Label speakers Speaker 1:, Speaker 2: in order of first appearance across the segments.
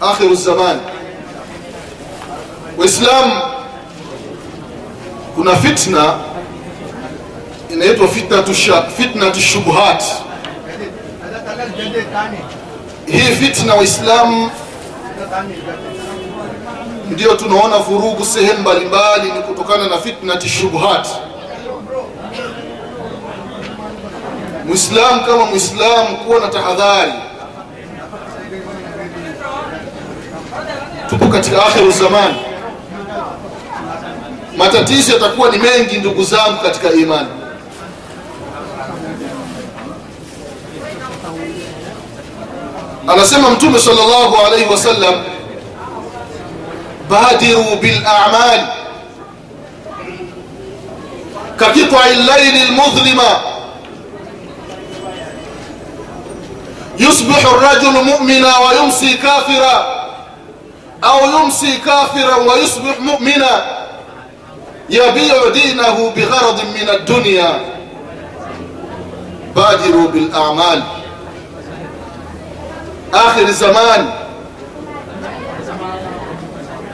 Speaker 1: akhiru zaman. Waislamu kuna fitna inaitwa fitnatu shubuhat. Hii fitna waislamu ndio tunaona vurugu sehemu mbalimbali ni kutokana na fitnati shubuhat. Mwislamu kama mwislamu kuwa na tahadhari tupo katika akhiru zaman matatizo yatakuwa ni mengi ndugu zangu katika imani anasema mtume sallallahu alaihi wasallam badiru bilamal kaqitai llaili lmudhlima يصبح الرجل مؤمنا au yumsi kafiran wa yusbih mu'mina yabiu dinahu bigharadin min ad-dunya badiru bil akhir zaman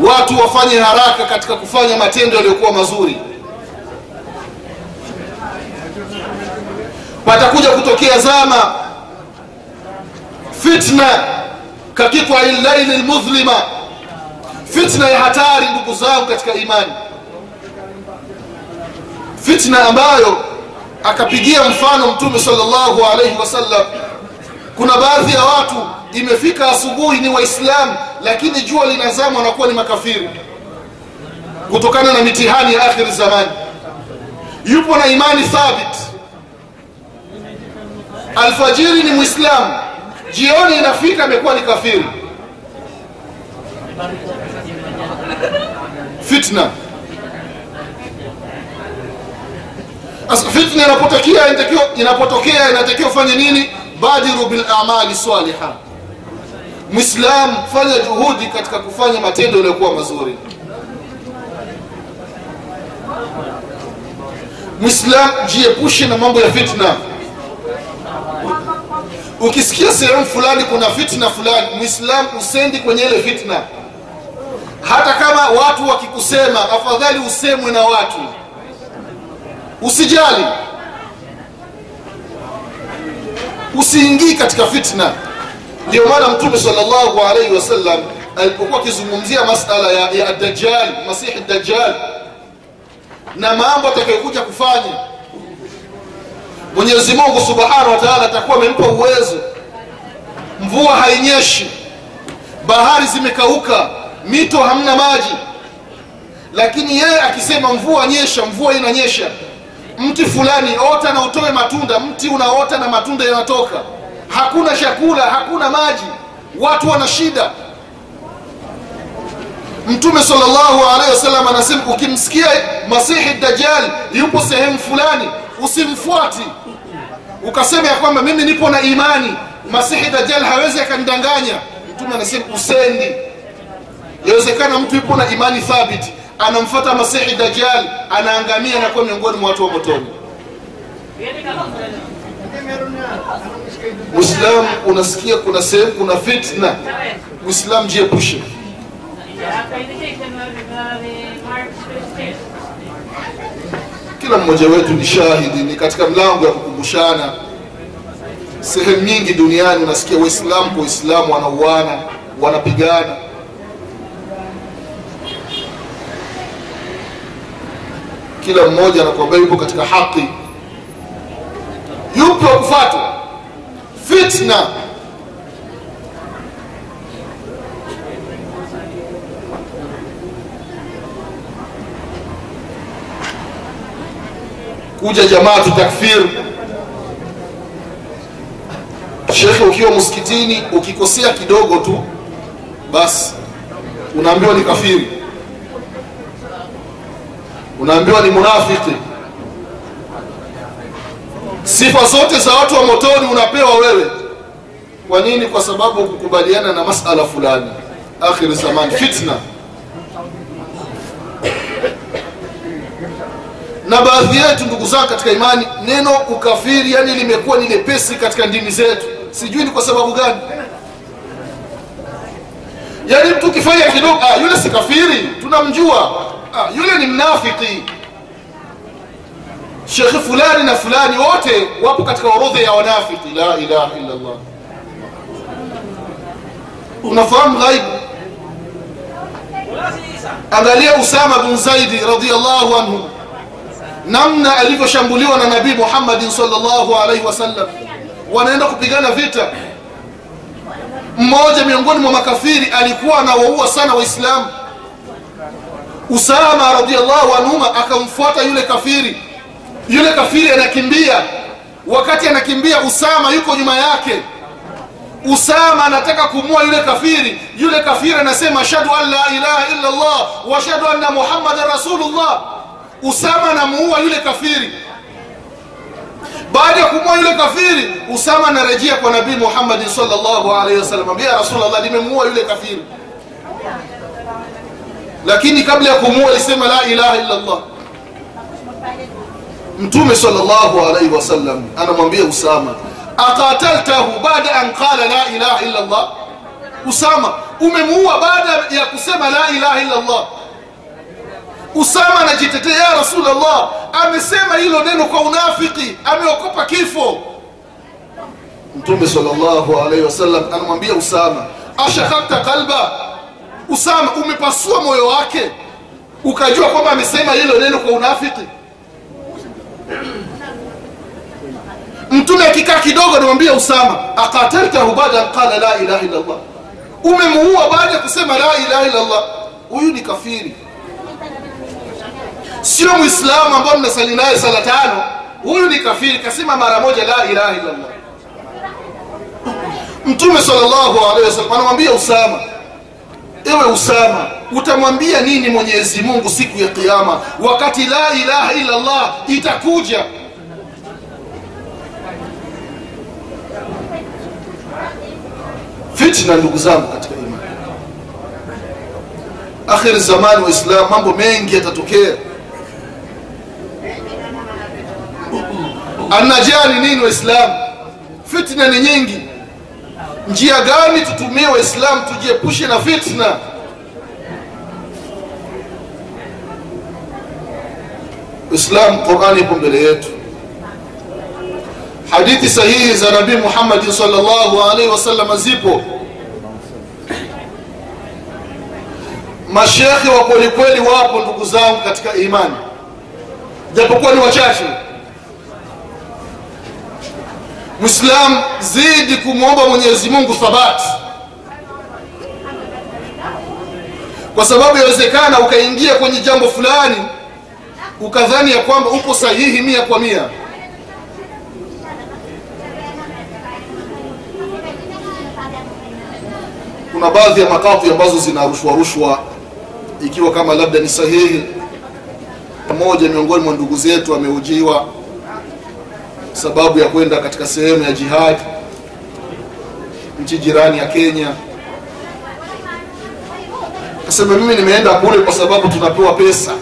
Speaker 1: watu wafanye haraka katika kufanya matendo yaliyokuwa mazuri patakuja kutokea zama. Fitna. Kakitwa illaili lmudhlima fitna ya hatari ndugu zangu katika imani. Fitna ambayo akapigia mfano mtume sallallahu alaihi wasallam. Kuna baadhi ya watu imefika asubuhi ni waislamu lakini jua linazama wanakuwa ni makafiri. Kutokana na mitihani ya akhiri zamani. Yupo na imani thabit. Alfajiri ni mwislamu jioni inafika amekuwa ni kafiri fitna. Sasa fitna inapotokea inatakiwa inapotokea inatakiwa ufanye nini? Badiru bil amali saliha Muislam fanya juhudi katika kufanya matendo yaliyokuwa mazuri. Mwislamu jiepushe na mambo ya fitna. Ukisikia sehemu fulani kuna fitna fulani mwislamu usendi kwenye ile fitna hata kama watu wakikusema afadhali usemwe na watu. Usijali. Usiingii katika fitna. Ndio maana mtume sallallahu alaihi wasallam alipokuwa akizungumzia masala ya, ya dajjal masihi dajjal na mambo atakayokuja kufanya mwenyezi mungu subhanahu wa taala atakuwa amempa uwezo. Mvua hainyeshi. Bahari zimekauka mito hamna maji. Lakini yeye akisema mvua nyesha mvua inanyesha. Mti fulani ota na utoe matunda. Mti unaota na matunda yanatoka. Hakuna chakula hakuna maji. Watu wana shida. Mtume sallallahu alaihi wasallam anasema ukimsikia masihi dajjal yupo sehemu fulani usimfuati. Ukasema ya kwamba mimi nipo na imani. Masihi dajjal hawezi akanidanganya. Mtume anasema usendi yawezekana mtu yupo na imani thabiti anamfata masihi dajjal anaangamia anakuwa miongoni mwa watu wa motoni. Mwislamu unasikia kuna sehemu kuna fitna. Mwislamu jiepushe. Kila mmoja wetu ni shahidi ni katika mlango ya kukumbushana. Sehemu nyingi duniani unasikia waislamu kwa waislamu wanauana wanapigana kila mmoja anakuambia yupo katika haki. Yupo wa fitna. Kuja jamaatu takfir. Shekhe ukiwa msikitini ukikosea kidogo tu basi unaambiwa ni kafiri unaambiwa ni munafiki. Sifa zote za watu wa motoni unapewa wewe. Kwa nini? Kwa sababu kukubaliana na masala fulani. Akhiri zaman fitna. Na baadhi yetu ndugu zangu katika imani neno ukafiri yani limekuwa ni lepesi katika dini zetu. Sijui ni kwa sababu gani. Yaani mtu ukifanya kidogo ah, yule si kafiri tunamjua ah, yule ni mnafiki. Shekhe fulani na fulani wote wapo katika orodha ya wanafiki. La ilaha illa llah unafahamu ghaibu? Angalia usama bin zaidi radiallahu anhu. Namna alivyoshambuliwa na nabii muhammadin salllahu alaihi wasallam wanaenda kupigana vita. Mmoja miongoni mwa makafiri alikuwa anawaua sana waislamu usama radiallahu anhuma akamfuata yule kafiri. Yule kafiri anakimbia. Wakati anakimbia usama yuko nyuma yake. Usama anataka kumua yule kafiri. Yule kafiri anasema ashhadu an la ilaha illa allah wa anna muhammadan rasulullah. Usama anamuua yule kafiri. Baada ya kumua yule kafiri usama anarejea kwa nabii muhammadi salllahu alaihi wasallam. Ambia rasulllah nimemuua yule kafiri lakini kabla ya kumua alisema la ilaha illa allah mtume salllahu alaihi wasallam anamwambia usama akataltahu baada an qala la ilaha illa usama umemuua baada ya kusema la ilaha illa usama anajitetea ya rasulllah amesema hilo neno kwa unafiki ameokopa kifo. Mtume salllahu alaihi wasallam anamwambia usama ashakakta qalba usama umepasua moyo wake? Ukajua kwamba amesema hilo neno kwa unafiki? Mtume akikaa kidogo anamwambia usama akataltahu baada qala la ilaha illa umemuua baada ya kusema la ilaha illa huyu ni kafiri. Sio mwislamu ambao mnasali naye sala tano. Huyu ni kafiri. Kasema mara moja la ilaha illa mtume salllahu alehi wasallam anamwambia usama ewe usama utamwambia nini mwenyezi mungu siku ya qiama wakati la ilaha illa allah itakuja. Fitna ndugu zangu katika imani. Akhiri zamani waislam mambo mengi yatatokea. Annajaa nini waislamu fitna ni nyingi njia gani tutumie waislamu tujiepushe na fitna? Islam qurani ipo mbele yetu. Hadithi sahihi za nabii muhammadin salllahu alaihi wasallam zipo. Mashekhe wa kwelikweli wapo ndugu zangu katika imani. Japokuwa ni wachache mwislam zidi kumwomba mwenyezi mungu thabati. Kwa sababu yawezekana ukaingia kwenye jambo fulani ukadhani ya kwamba upo sahihi mia kwa mia. Kuna baadhi ya makadhi ambazo zinarushwarushwa ikiwa kama labda ni sahihi. Mmoja miongoni mwa ndugu zetu ameujiwa sababu ya kwenda katika sehemu ya jihad nchi jirani ya kenya. Kasema mimi nimeenda kule kwa sababu tunapewa pesa.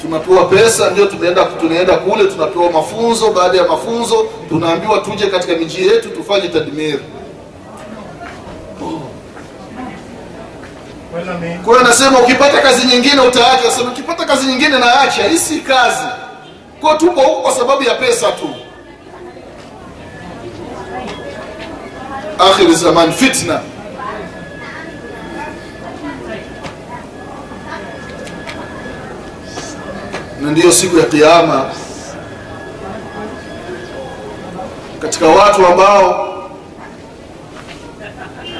Speaker 1: Tunapewa pesa ndio tunaenda tunaenda kule tunapewa mafunzo. Baada ya mafunzo tunaambiwa tuje katika miji yetu tufanye tadmiri kwa hiyo anasema ukipata kazi nyingine utaacha. Anasema ukipata kazi nyingine naacha. Hii si kazi kwa tupo huku kwa sababu ya pesa tu. Akhir zaman fitna. Na ndiyo siku ya kiama katika watu ambao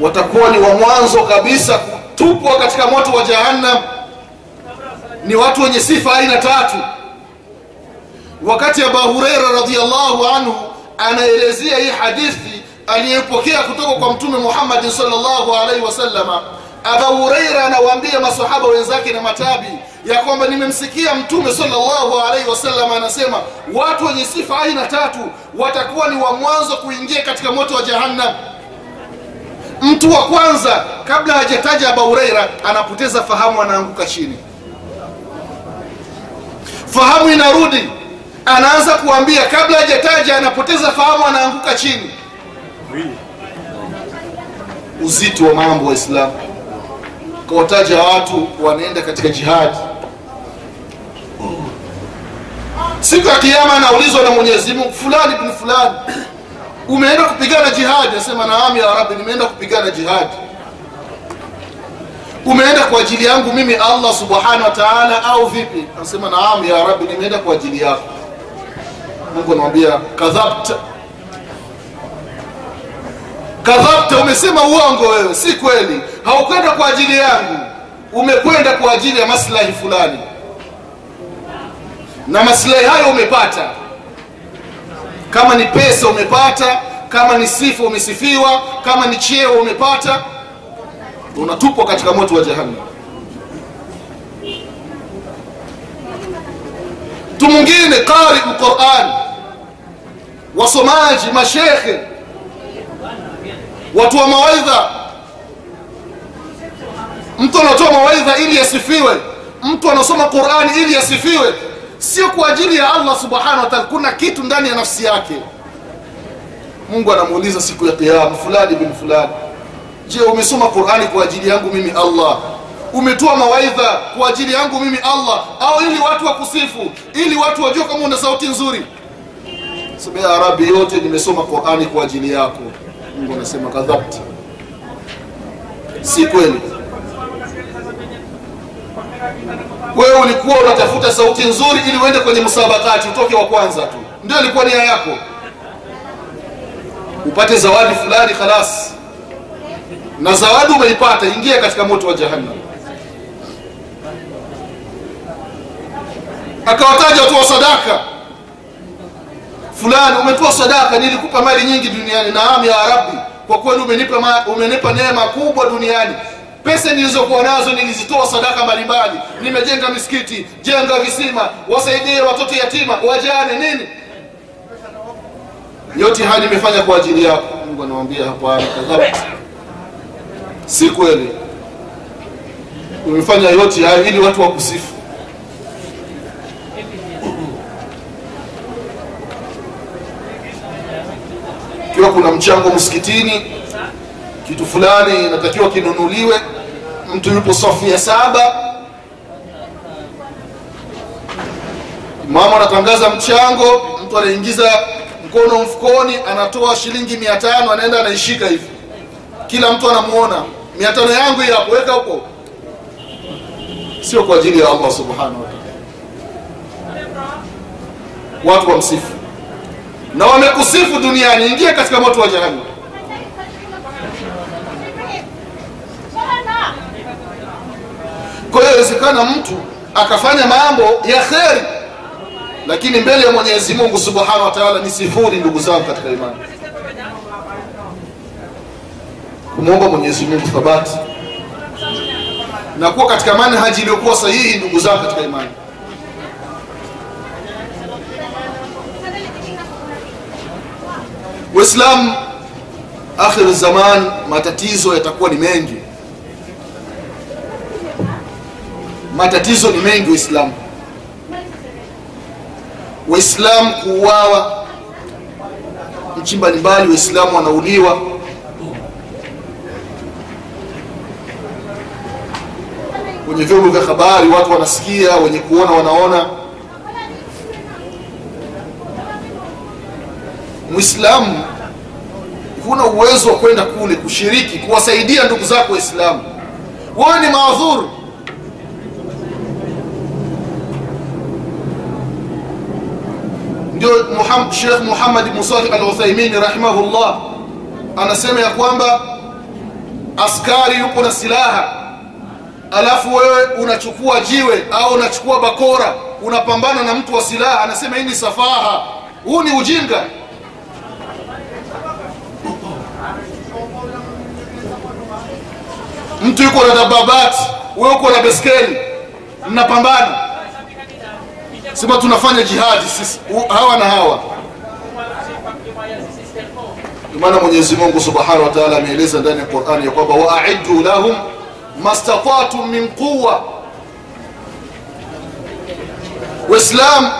Speaker 1: watakuwa ni wa mwanzo kabisa kutupwa katika moto wa jahannam ni watu wenye sifa aina tatu wakati abu hureira radiallahu anhu anaelezea hii hadithi aliyepokea kutoka kwa mtume muhammadi salllahu alaihi wasallama abu hureira anawaambia masahaba wenzake na matabi ya kwamba nimemsikia mtume salllahu alaihi wasallam anasema watu wenye sifa aina tatu watakuwa ni wa mwanzo kuingia katika moto wa jahannam. Mtu wa kwanza kabla hajataja abu hureira anapoteza fahamu anaanguka chini. Fahamu inarudi anaanza kuambia kabla hajataja anapoteza fahamu anaanguka chini. Uzito wa mambo waislamu. Kawataja watu wanaenda katika jihadi. Siku ya kiama anaulizwa na mwenyezi mungu fulani bin fulani umeenda kupigana jihadi? Asema naam ya rabbi nimeenda kupigana jihadi. Umeenda kwa ajili yangu mimi allah subhanahu wa taala au vipi? Anasema naam ya rabbi nimeenda kwa ajili yako mungu anamwambia kadhabta kadhabta umesema uongo wewe si kweli. Haukwenda kwa ajili yangu umekwenda kwa ajili ya maslahi fulani. Na maslahi hayo umepata. Kama ni pesa umepata kama ni sifa umesifiwa kama ni cheo umepata unatupwa katika moto wa jahannam mtu mwingine qari lquran wasomaji mashekhe. Watu wa mawaidha. Mtu anatoa mawaidha ili yasifiwe mtu anasoma qurani ili yasifiwe sio kwa ajili ya allah subhanahu wa kuna kitu ndani ya nafsi yake. Mungu anamuuliza siku ya qiama fulani bin fulani. Je umesoma qurani kwa ajili yangu mimi allah umetoa mawaidha kwa ajili yangu mimi allah au ili watu wakusifu ili watu wajue kama una sauti nzuri. Sema ya rabi yote nimesoma qurani kwa ajili yako. Mungu anasema kadhabta si kweli. Wewe ulikuwa unatafuta sauti nzuri ili uende kwenye msabakati utoke wa kwanza tu. Ndio ilikuwa nia yako. Upate zawadi fulani khalas. Na zawadi umeipata ingia katika moto wa jahannam akawataja watu wa sadaka. Fulani umetoa sadaka nilikupa mali nyingi duniani. Naam ya rabbi kwa kweli umenipa, umenipa neema kubwa duniani. Pesa nilizokuwa nazo nilizitoa sadaka mbalimbali. Nimejenga misikiti jenga visima wasaidie watoto yatima wajane nini? Yote haya nimefanya kwa ajili yako. Mungu anawambia hapana si kweli? Umefanya yote ili watu wakusifu ikiwa kuna mchango msikitini kitu fulani inatakiwa kinunuliwe mtu yupo safu ya saba. Mama anatangaza mchango mtu anaingiza mkono mfukoni anatoa shilingi mia tano anaenda anaishika hivi. Kila mtu anamuona. Mia tano yangu hapo weka huko. Sio kwa ajili ya allah subhanahu watu wamsifu na wamekusifu duniani. Ingia katika moto wa jahannam. Kwa hiyo inawezekana mtu akafanya mambo ya kheri lakini mbele ya mwenyezi mungu subhanahu wa ni sifuri ndugu zangu katika imani. Kumwomba mwenyezi mungu thabati na kuwa katika manhaji iliyokuwa sahihi ndugu zangu katika imani waislamu akhir zaman matatizo yatakuwa ni mengi. Matatizo ni mengi waislamu waislamu kuuawa nchi mbalimbali waislamu wanauliwa. Kwenye vyombo vya habari watu wanasikia wenye kuona wanaona mwislamu huna uwezo wa kwenda kule kushiriki kuwasaidia ndugu zako waislamu. Wewe ni maadhuru. Ndio shekh Muhammad Salih al uthaimin rahimahullah anasema ya kwamba askari yupo na silaha alafu wewe unachukua jiwe au unachukua bakora unapambana na mtu wa silaha anasema hii ni safaha. Huu ni ujinga mtu yuko na dababati wewe uko na beskeli mnapambana. Sema tunafanya jihadi sisi hawa na hawa. Maana mwenyezi mungu subhanahu wa ameeleza ndani ya qurani ya kwamba waaiddu lahum mastata'tum min quwa waislam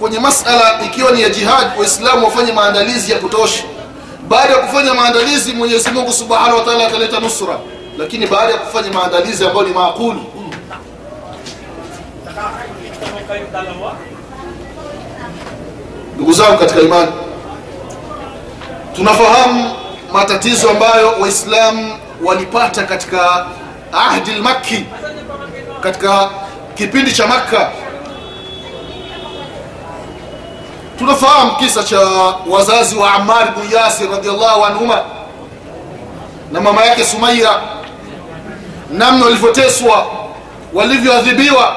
Speaker 1: kwenye masala ikiwa ni ya jihad waislamu wafanye maandalizi ya kutosha. Baada ya kufanya maandalizi mwenyezi mungu subhanahu wa ataleta nusra lakini baada ya kufanya maandalizi ambayo ni maakuli ndugu zangu katika imani tunafahamu matatizo ambayo waislamu walipata katika ahdi lmakki katika kipindi cha makka. Tunafahamu kisa cha wazazi wa amar bnu yasir radiallahu anhuma na mama yake sumaya namna walivyoteswa walivyoadhibiwa.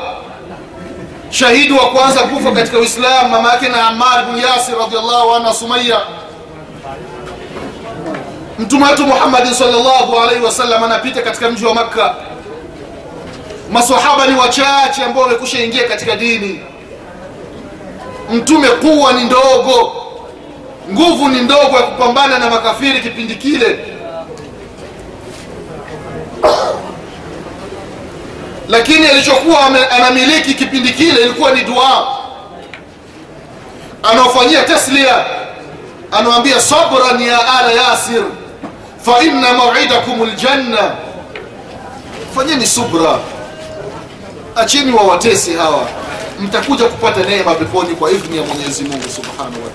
Speaker 1: Shahidi wa kwanza kufa katika uislamu mama yake na amar bnu yasir radiallahu anhu sumaya mtume wetu muhammadin salllahu alaihi wasallam anapita katika mji wa makka. Masahaba ni wachache ambao wamekusha ingia katika dini. Mtume kuwa ni ndogo. Nguvu ni ndogo ya kupambana na makafiri kipindi kile lakini alichokuwa anamiliki kipindi kile ilikuwa ni dua. Anaofanyia taslia. Anawambia sabran ya ala yasir fa inna mauidakum ljanna fanyeni subra. Achini wawatesi hawa. Mtakuja kupata neema peponi kwa idhni ya mwenyezi mungu subhanahu wa